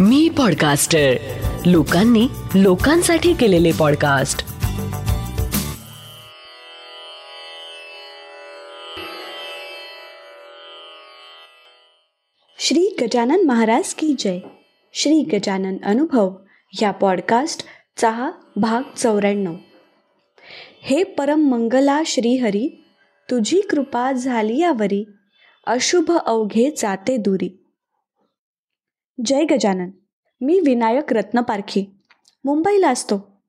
मी podcaster लोकांनी लोकांसाठी केलेले पॉडकास्ट श्री गजानन महाराज की जय. श्री गजानन अनुभव या पॉडकास्टचा हा भाग चौऱ्याण्णव. हे परम मंगला श्रीहरी तुझी कृपा झाली यावरी. अशुभ अवघे जाते दुरी. जय गजानन. मी विनायक रत्नपारखी. मुंबईला असतो.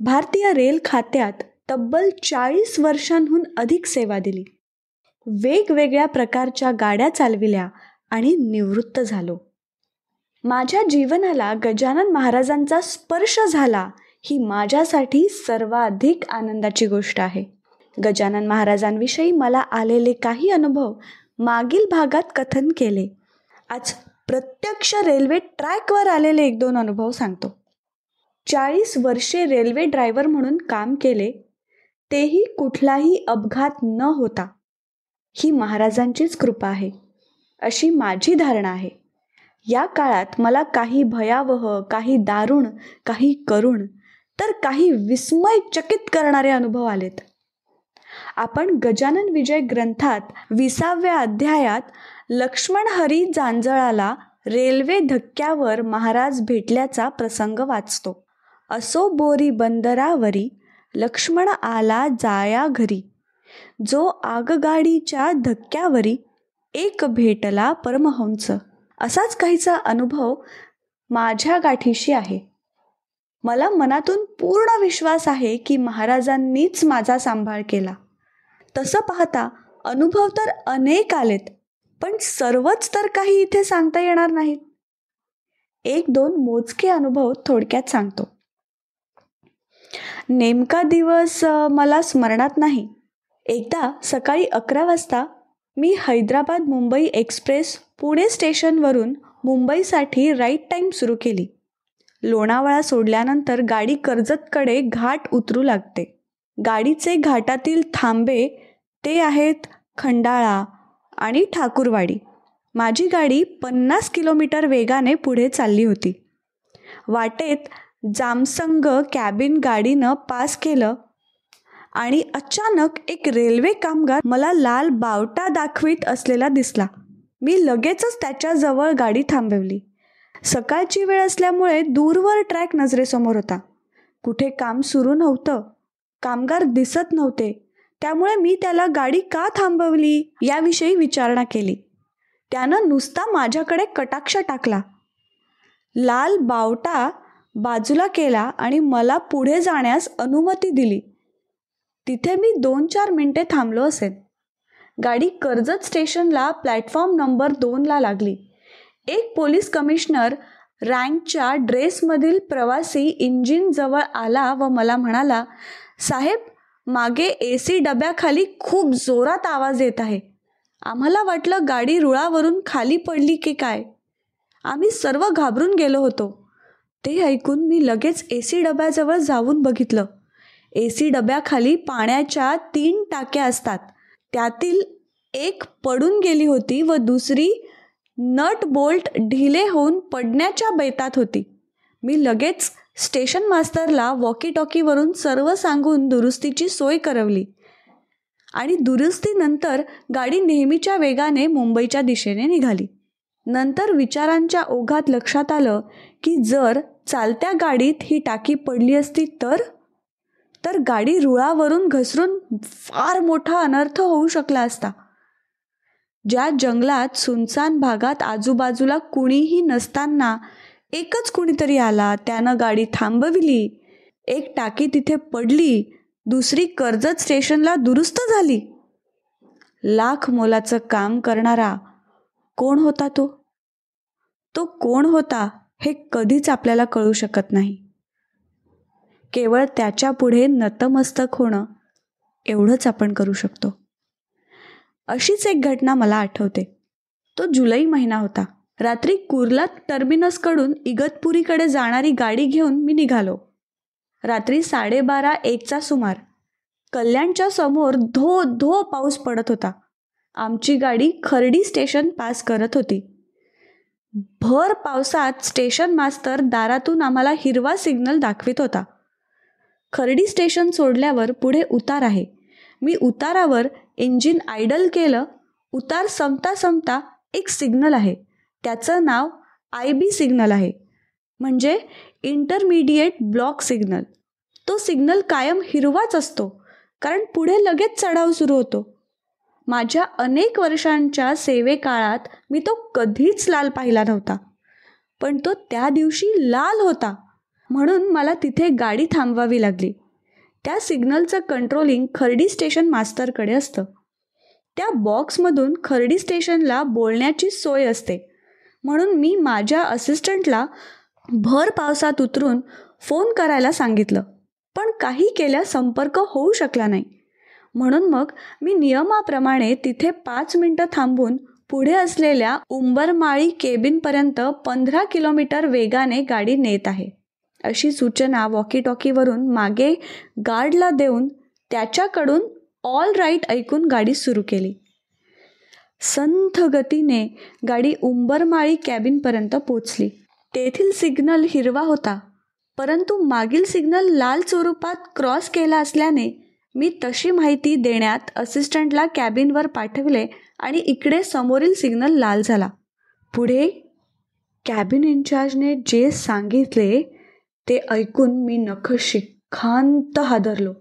भारतीय रेल खात्यात तब्बल चाळीस वर्षांहून अधिक सेवा दिली. वेगवेगळ्या प्रकारच्या गाड्या चालविल्या आणि निवृत्त झालो. माझ्या जीवनाला गजानन महाराजांचा स्पर्श झाला ही माझ्यासाठी सर्वाधिक आनंदाची गोष्ट आहे. गजानन महाराजांविषयी मला आलेले काही अनुभव मागील भागात कथन केले. आज प्रत्यक्ष रेल्वे ट्रॅकवर आलेले एक दोन अनुभव सांगतो. चाळीस वर्षे रेल्वे ड्रायव्हर म्हणून काम केले तेही कुठलाही अपघात न होता. ही महाराजांचीच कृपा आहे अशी माझी धारणा आहे. या काळात मला काही भयावह काही दारुण काही करुण तर काही विस्मयचकित करणारे अनुभव आलेत. आपण गजानन विजय ग्रंथात विसाव्या अध्यायात लक्ष्मण हरी जांजळाला रेल्वे धक्क्यावर महाराज भेटल्याचा प्रसंग वाचतो. असो बोरी बंदरावरी लक्ष्मण आला जाया घरी. जो आगगाडीच्या धक्क्यावरी एक भेटला परमहंस. असाच काहीचा अनुभव माझ्या गाठीशी आहे. मला मनातून पूर्ण विश्वास आहे की महाराजांनीच माझा सांभाळ केला. तसं पाहता अनुभव तर अनेक आलेत पण सर्वच तर काही इथे सांगता येणार नाहीत. एक दोन मोजके अनुभव थोडक्यात सांगतो. नेमका दिवस मला स्मरणात नाही. एकदा सकाळी अकरा वाजता मी हैदराबाद मुंबई एक्सप्रेस पुणे स्टेशनवरून मुंबईसाठी राईट टाईम सुरू केली. लोणावळा सोडल्यानंतर गाडी कर्जतकडे घाट उतरू लागते. गाडीचे घाटातील थांबे ते आहेत खंडाळा आणि ठाकूरवाडी. माझी गाडी पन्नास किलोमीटर वेगाने पुढे चालली होती. वाटेत जामसंग कॅबिन गाडीनं पास केलं आणि अचानक एक रेल्वे कामगार मला लाल बावटा दाखवीत असलेला दिसला. मी लगेचच त्याच्याजवळ गाडी थांबवली. सकाळची वेळ असल्यामुळे दूरवर ट्रॅक नजरेसमोर होता. कुठे काम सुरू नव्हतं. कामगार दिसत नव्हते. त्यामुळे मी त्याला गाडी का थांबवली याविषयी विचारणा केली. त्यानं नुसता माझ्याकडे कटाक्ष टाकला. लाल बावटा बाजूला केला आणि मला पुढे जाण्यास अनुमती दिली. तिथे मी दोन चार मिनटे थांबलो असेल गाडी कर्जत स्टेशनला प्लॅटफॉर्म नंबर दोनला लागली. एक पोलीस कमिशनर रँकच्या ड्रेसमधील प्रवासी इंजिनजवळ आला व मला म्हणाला साहेब मागे ए सी डब्याखाली खूप जोरात आवाज येत आहे. आम्हाला वाटलं गाडी रुळावरून खाली पडली की काय? आम्ही सर्व घाबरून गेलो होतो. ते ऐकून मी लगेच ए सी डब्याजवळ जाऊन बघितलं. ए सी डब्याखाली पाण्याच्या तीन टाक्या असतात. त्यातील एक पडून गेली होती व दुसरी नट बोल्ट ढिले होऊन पडण्याच्या बेतात होती. मी लगेच स्टेशन मास्तरला वॉकी टॉकीवरून सर्व सांगून दुरुस्तीची सोय करवली. आणि दुरुस्तीनंतर गाडी नेहमीच्या वेगाने मुंबईच्या दिशेने निघाली. नंतर विचारांच्या ओघात लक्षात आलं की जर चालत्या गाडीत ही टाकी पडली असती तर? तर गाडी रुळावरून घसरून फार मोठा अनर्थ होऊ शकला असता. ज्या जंगलात सुनसान भागात आजूबाजूला कुणीही नसताना एकच कुणीतरी आला त्यानं गाडी थांबविली. एक टाकी तिथे पडली. दुसरी कर्जत स्टेशनला दुरुस्त झाली. लाख मोलाचं काम करणारा कोण होता तो? तो कोण होता हे कधीच आपल्याला कळू शकत नाही. केवळ त्याच्या पुढे नतमस्तक होणं एवढंच आपण करू शकतो. अशीच एक घटना मला आठवते. तो जुलै महिना होता. रात्री कुर्ला टर्मिनसकडून इगतपुरीकडे जाणारी गाडी घेऊन मी निघालो. रात्री साडेबारा एकचा सुमार. कल्याणच्या समोर धो धो पाऊस पडत होता. आमची गाडी खर्डी स्टेशन पास करत होती. भर पावसात स्टेशन मास्तर दारातून आम्हाला हिरवा सिग्नल दाखवित होता. खर्डी स्टेशन सोडल्यावर पुढे उतार आहे. मी उतारावर इंजिन आयडल केलं. उतार संपता संपता एक सिग्नल आहे. त्याचं नाव आय बी सिग्नल आहे. म्हणजे इंटरमिडिएट ब्लॉक सिग्नल. तो सिग्नल कायम हिरवाच असतो कारण पुढे लगेच चढाव सुरू होतो. माझ्या अनेक वर्षांच्या सेवेकाळात मी तो कधीच लाल पाहिला नव्हता पण तो त्या दिवशी लाल होता म्हणून मला तिथे गाडी थांबवावी लागली. त्या सिग्नलचं कंट्रोलिंग खर्डी स्टेशन मास्टरकडे असतं. त्या बॉक्समधून खर्डी स्टेशनला बोलण्याची सोय असते. म्हणून मी माझ्या असिस्टंटला भर पावसात उतरून फोन करायला सांगितलं. पण काही केल्या संपर्क होऊ शकला नाही. म्हणून मग मी नियमाप्रमाणे तिथे पाच मिनटं थांबून पुढे असलेल्या उंबरमाळी केबिनपर्यंत पंधरा किलोमीटर वेगाने गाडी नेत आहे. अशी सूचना वॉकी टॉकीवरून मागे गार्डला देऊन त्याच्याकडून ऑल राईट ऐकून गाडी सुरू केली. संथ गतीने गाडी उंबरमाळी कॅबिनपर्यंत पोचली. तेथील सिग्नल हिरवा होता परंतु मागील सिग्नल लाल स्वरूपात क्रॉस केला असल्याने मी तशी माहिती देण्यात असिस्टंटला कॅबिनवर पाठवले आणि इकडे समोरील सिग्नल लाल झाला. पुढे कॅबिन इन्चार्जने जे सांगितले ते ऐकून मी नख शिखांत हादरलो.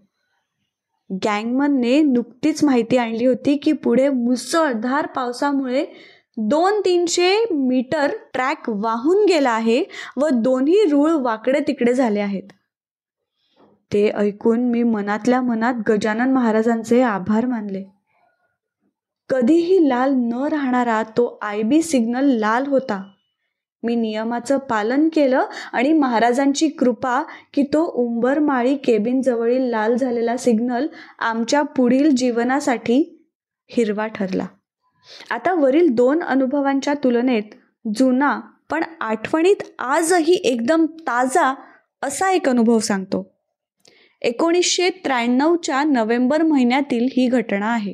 गँगमनने नुकतीच माहिती आणली होती की पुढे मुसळधार पावसामुळे दोन तीनशे मीटर ट्रॅक वाहून गेला आहे व दोन्ही रूळ वाकडे तिकडे झाले आहेत. ते ऐकून मी मनातल्या मनात गजानन महाराजांचे आभार मानले. कधीही लाल न राहणारा तो आय बी सिग्नल लाल होता. मी नियमाचं पालन केलं आणि महाराजांची कृपा की तो उंबरमाळी केबिनजवळील लाल झालेला सिग्नल आमच्या पुढील जीवनासाठी हिरवा ठरला. आता वरील दोन अनुभवांच्या तुलनेत जुना पण आठवणीत आजही एकदम ताजा असा एक अनुभव सांगतो. एकोणीसशे त्र्याण्णवच्या नोव्हेंबर महिन्यातील ही घटना आहे.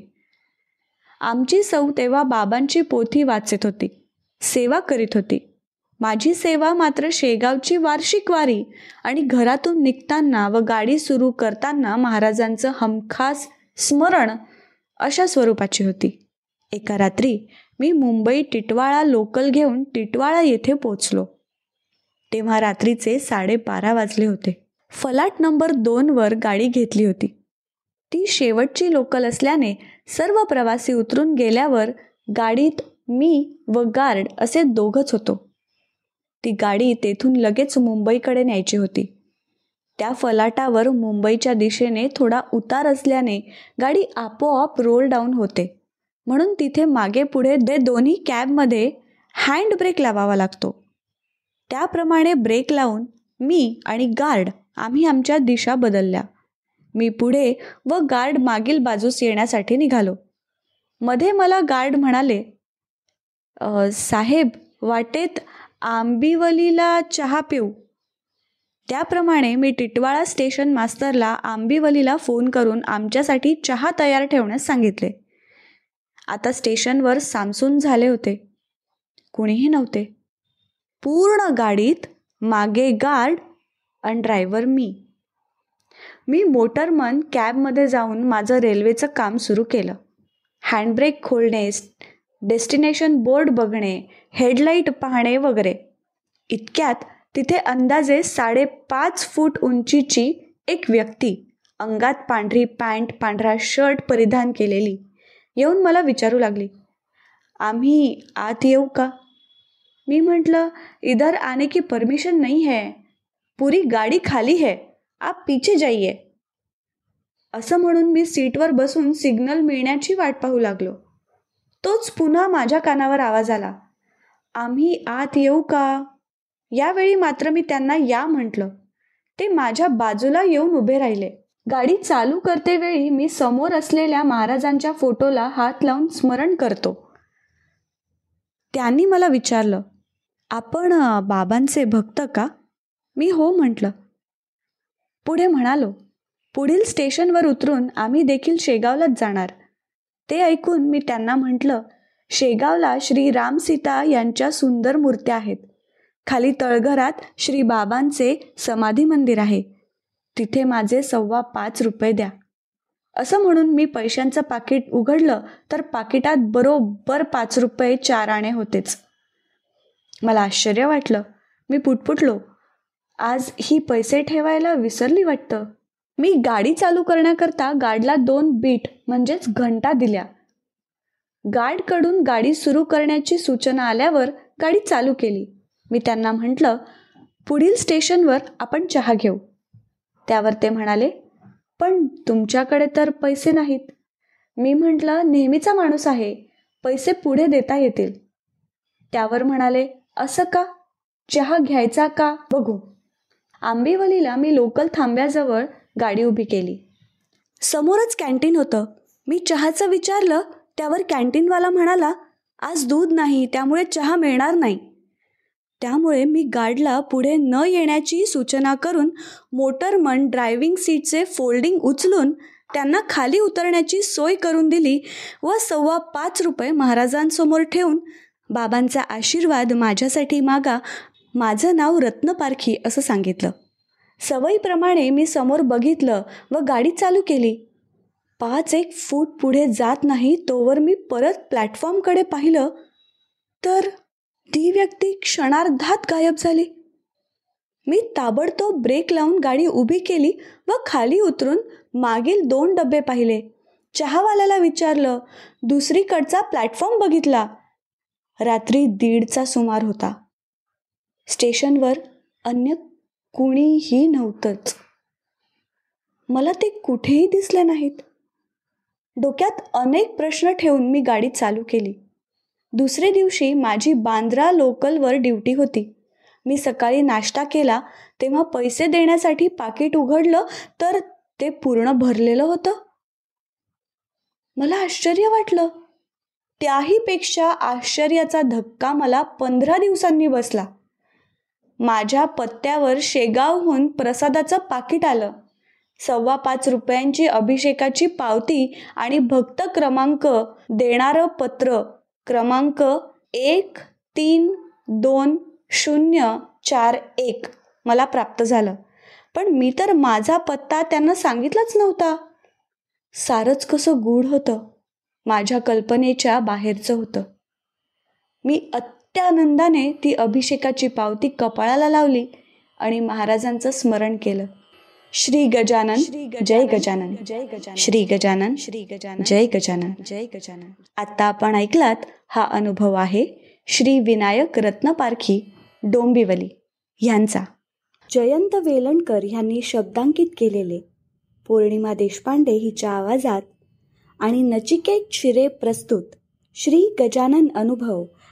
आमची सौ तेव्हा बाबांची पोथी वाचत होती. सेवा करीत होती. माझी सेवा मात्र शेगावची वार्षिक वारी आणि घरातून निघताना व गाडी सुरू करताना महाराजांचं हमखास स्मरण अशा स्वरूपाची होती. एका रात्री मी मुंबई टिटवाळा लोकल घेऊन टिटवाळा येथे पोचलो तेव्हा रात्रीचे साडेबारा वाजले होते. फलाट नंबर दोनवर गाडी घेतली होती. ती शेवटची लोकल असल्याने सर्व प्रवासी उतरून गेल्यावर गाडीत मी व गार्ड असे दोघंच होतो. ती गाडी तेथून लगेच मुंबईकडे न्यायची होती. त्या फलाटावर मुंबईच्या दिशेने थोडा उतार असल्याने गाडी आपोआप रोल डाऊन होते. म्हणून तिथे मागे पुढे दे दोन्ही कॅबमध्ये हँड ब्रेक लावावा लागतो. त्याप्रमाणे ब्रेक लावून मी आणि गार्ड आम्ही आमच्या दिशा बदलल्या. मी पुढे व गार्ड मागील बाजूस येण्यासाठी निघालो. मध्ये मला गार्ड म्हणाले साहेब वाटेत आंबिवलीला चहा पिऊ. त्याप्रमाणे मी टिटवाळा स्टेशन मास्तरला आंबिवलीला फोन करून आमच्यासाठी चहा तयार ठेवण्यास सांगितले. आता स्टेशनवर सामसून झाले होते. कुणीही नव्हते. पूर्ण गाडीत मागे गार्ड आणि ड्रायव्हर मी. मी मोटरमन कॅबमध्ये जाऊन माझं रेल्वेचं काम सुरू केलं. हँडब्रेक खोलणे डेस्टिनेशन बोर्ड बघणे हेडलाईट पाहणे वगैरे. इतक्यात तिथे अंदाजे साडेपाच फूट उंचीची एक व्यक्ती अंगात पांढरी पॅन्ट पांढरा शर्ट परिधान केलेली. येऊन मला विचारू लागली आम्ही आत येऊ का? मी म्हटलं इधर आने की परमिशन नाही है. पुरी गाडी खाली है. आप पीछे जाइए. असं म्हणून मी सीटवर बसून सिग्नल मिळण्याची वाट पाहू लागलो. तोच पुन्हा माझ्या कानावर आवाज आला. आम्ही आत येऊ का? यावेळी मात्र मी त्यांना या म्हटलं. ते माझ्या बाजूला येऊन उभे राहिले. गाडी चालू करते वेळी मी समोर असलेल्या महाराजांच्या फोटोला हात लावून स्मरण करतो. त्यांनी मला विचारलं आपण बाबांचे भक्त का? मी हो म्हटलं. पुढे म्हणालो पुढील स्टेशनवर उतरून आम्ही देखील शेगावलाच जाणार. ते ऐकून मी त्यांना म्हटलं शेगावला श्री राम सीता यांच्या सुंदर मूर्त्या आहेत. खाली तळघरात श्री बाबांचे समाधी मंदिर आहे. तिथे माझे सव्वा पाच रुपये द्या. असं म्हणून मी पैशांचं पाकिट उघडलं तर पाकिटात बरोबर पाच रुपये चार आणे होतेच. मला आश्चर्य वाटलं. मी पुटपुटलो. आज ही पैसे ठेवायला विसरली वाटतं. मी गाडी चालू करण्याकरता गाडला दोन बीट म्हणजेच घंटा दिल्या. गार्डकडून गाडी सुरू करण्याची सूचना आल्यावर गाडी चालू केली. मी त्यांना म्हटलं पुढील स्टेशनवर आपण चहा घेऊ. त्यावर ते म्हणाले पण तुमच्याकडे तर पैसे नाहीत. मी म्हटलं नेहमीचा माणूस आहे पैसे पुढे देता येतील. त्यावर म्हणाले असं का? चहा घ्यायचा का? बघू. आंबेवलीला मी लोकल थांब्याजवळ गाडी उभी केली. समोरच कॅन्टीन होतं. मी चहाचं विचारलं त्यावर कॅन्टीनवाला म्हणाला आज दूध नाही त्यामुळे चहा मिळणार नाही. त्यामुळे मी गाडला पुढे न येण्याची सूचना करून मोटरमन ड्रायव्हिंग सीटचे फोल्डिंग उचलून त्यांना खाली उतरण्याची सोय करून दिली व सव्वा पाच रुपये महाराजांसमोर ठेवून बाबांचा आशीर्वाद माझ्यासाठी मागा माझं नाव रत्नपारखी असं सांगितलं. सवयीप्रमाणे मी समोर बघितलं व गाडी चालू केली. पाच एक फूट पुढे जात नाही तोवर मी परत प्लॅटफॉर्मकडे पाहिलं तर ती व्यक्ती क्षणार्धात गायब झाली. मी ताबडतोब ब्रेक लावून गाडी उभी केली व खाली उतरून मागील दोन डबे पाहिले. चहावाल्याला विचारलं दुसरीकडचा प्लॅटफॉर्म बघितला? रात्री दीडचा सुमार होता. स्टेशनवर अन्य कुणीही नव्हतंच. मला ते कुठेही दिसले नाहीत. डोक्यात अनेक प्रश्न ठेवून मी गाडी चालू केली. दुसरे दिवशी माझी बांद्रा लोकलवर ड्युटी होती. मी सकाळी नाश्ता केला तेव्हा पैसे देण्यासाठी पाकिट उघडलं तर ते पूर्ण भरलेलं होतं. मला आश्चर्य वाटलं. त्याहीपेक्षा आश्चर्याचा धक्का मला पंधरा दिवसांनी बसला. माझ्या पत्त्यावर शेगावहून प्रसादाचं पाकिट आलं. सव्वा पाच रुपयांची अभिषेकाची पावती आणि भक्त क्रमांक देणारं पत्र. क्रमांक एक तीन दोन शून्य चार एक. मला प्राप्त झालं. पण मी तर माझा पत्ता त्यांना सांगितलाच नव्हता. सारंच कसं गूढ होतं. माझ्या कल्पनेच्या बाहेरचं होतं. मी अत्यानंदाने ती अभिषेकाची पावती कपाळाला लावली आणि महाराजांचं स्मरण केलं. श्री गजानन जय गजानन. जय गजानन. श्री गजानन श्री गजानन. जय गजानन. जय गजानन. आता आपण ऐकलात हा अनुभव आहे श्री विनायक रत्नपारखी डोंबिवली यांचा. जयंत वेलणकर यांनी शब्दांकित केलेले. पौर्णिमा देशपांडे हिच्या आवाजात आणि नचिकेत शिरे प्रस्तुत श्री गजानन अनुभव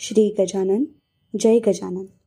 श्री गजानन जय गजानन.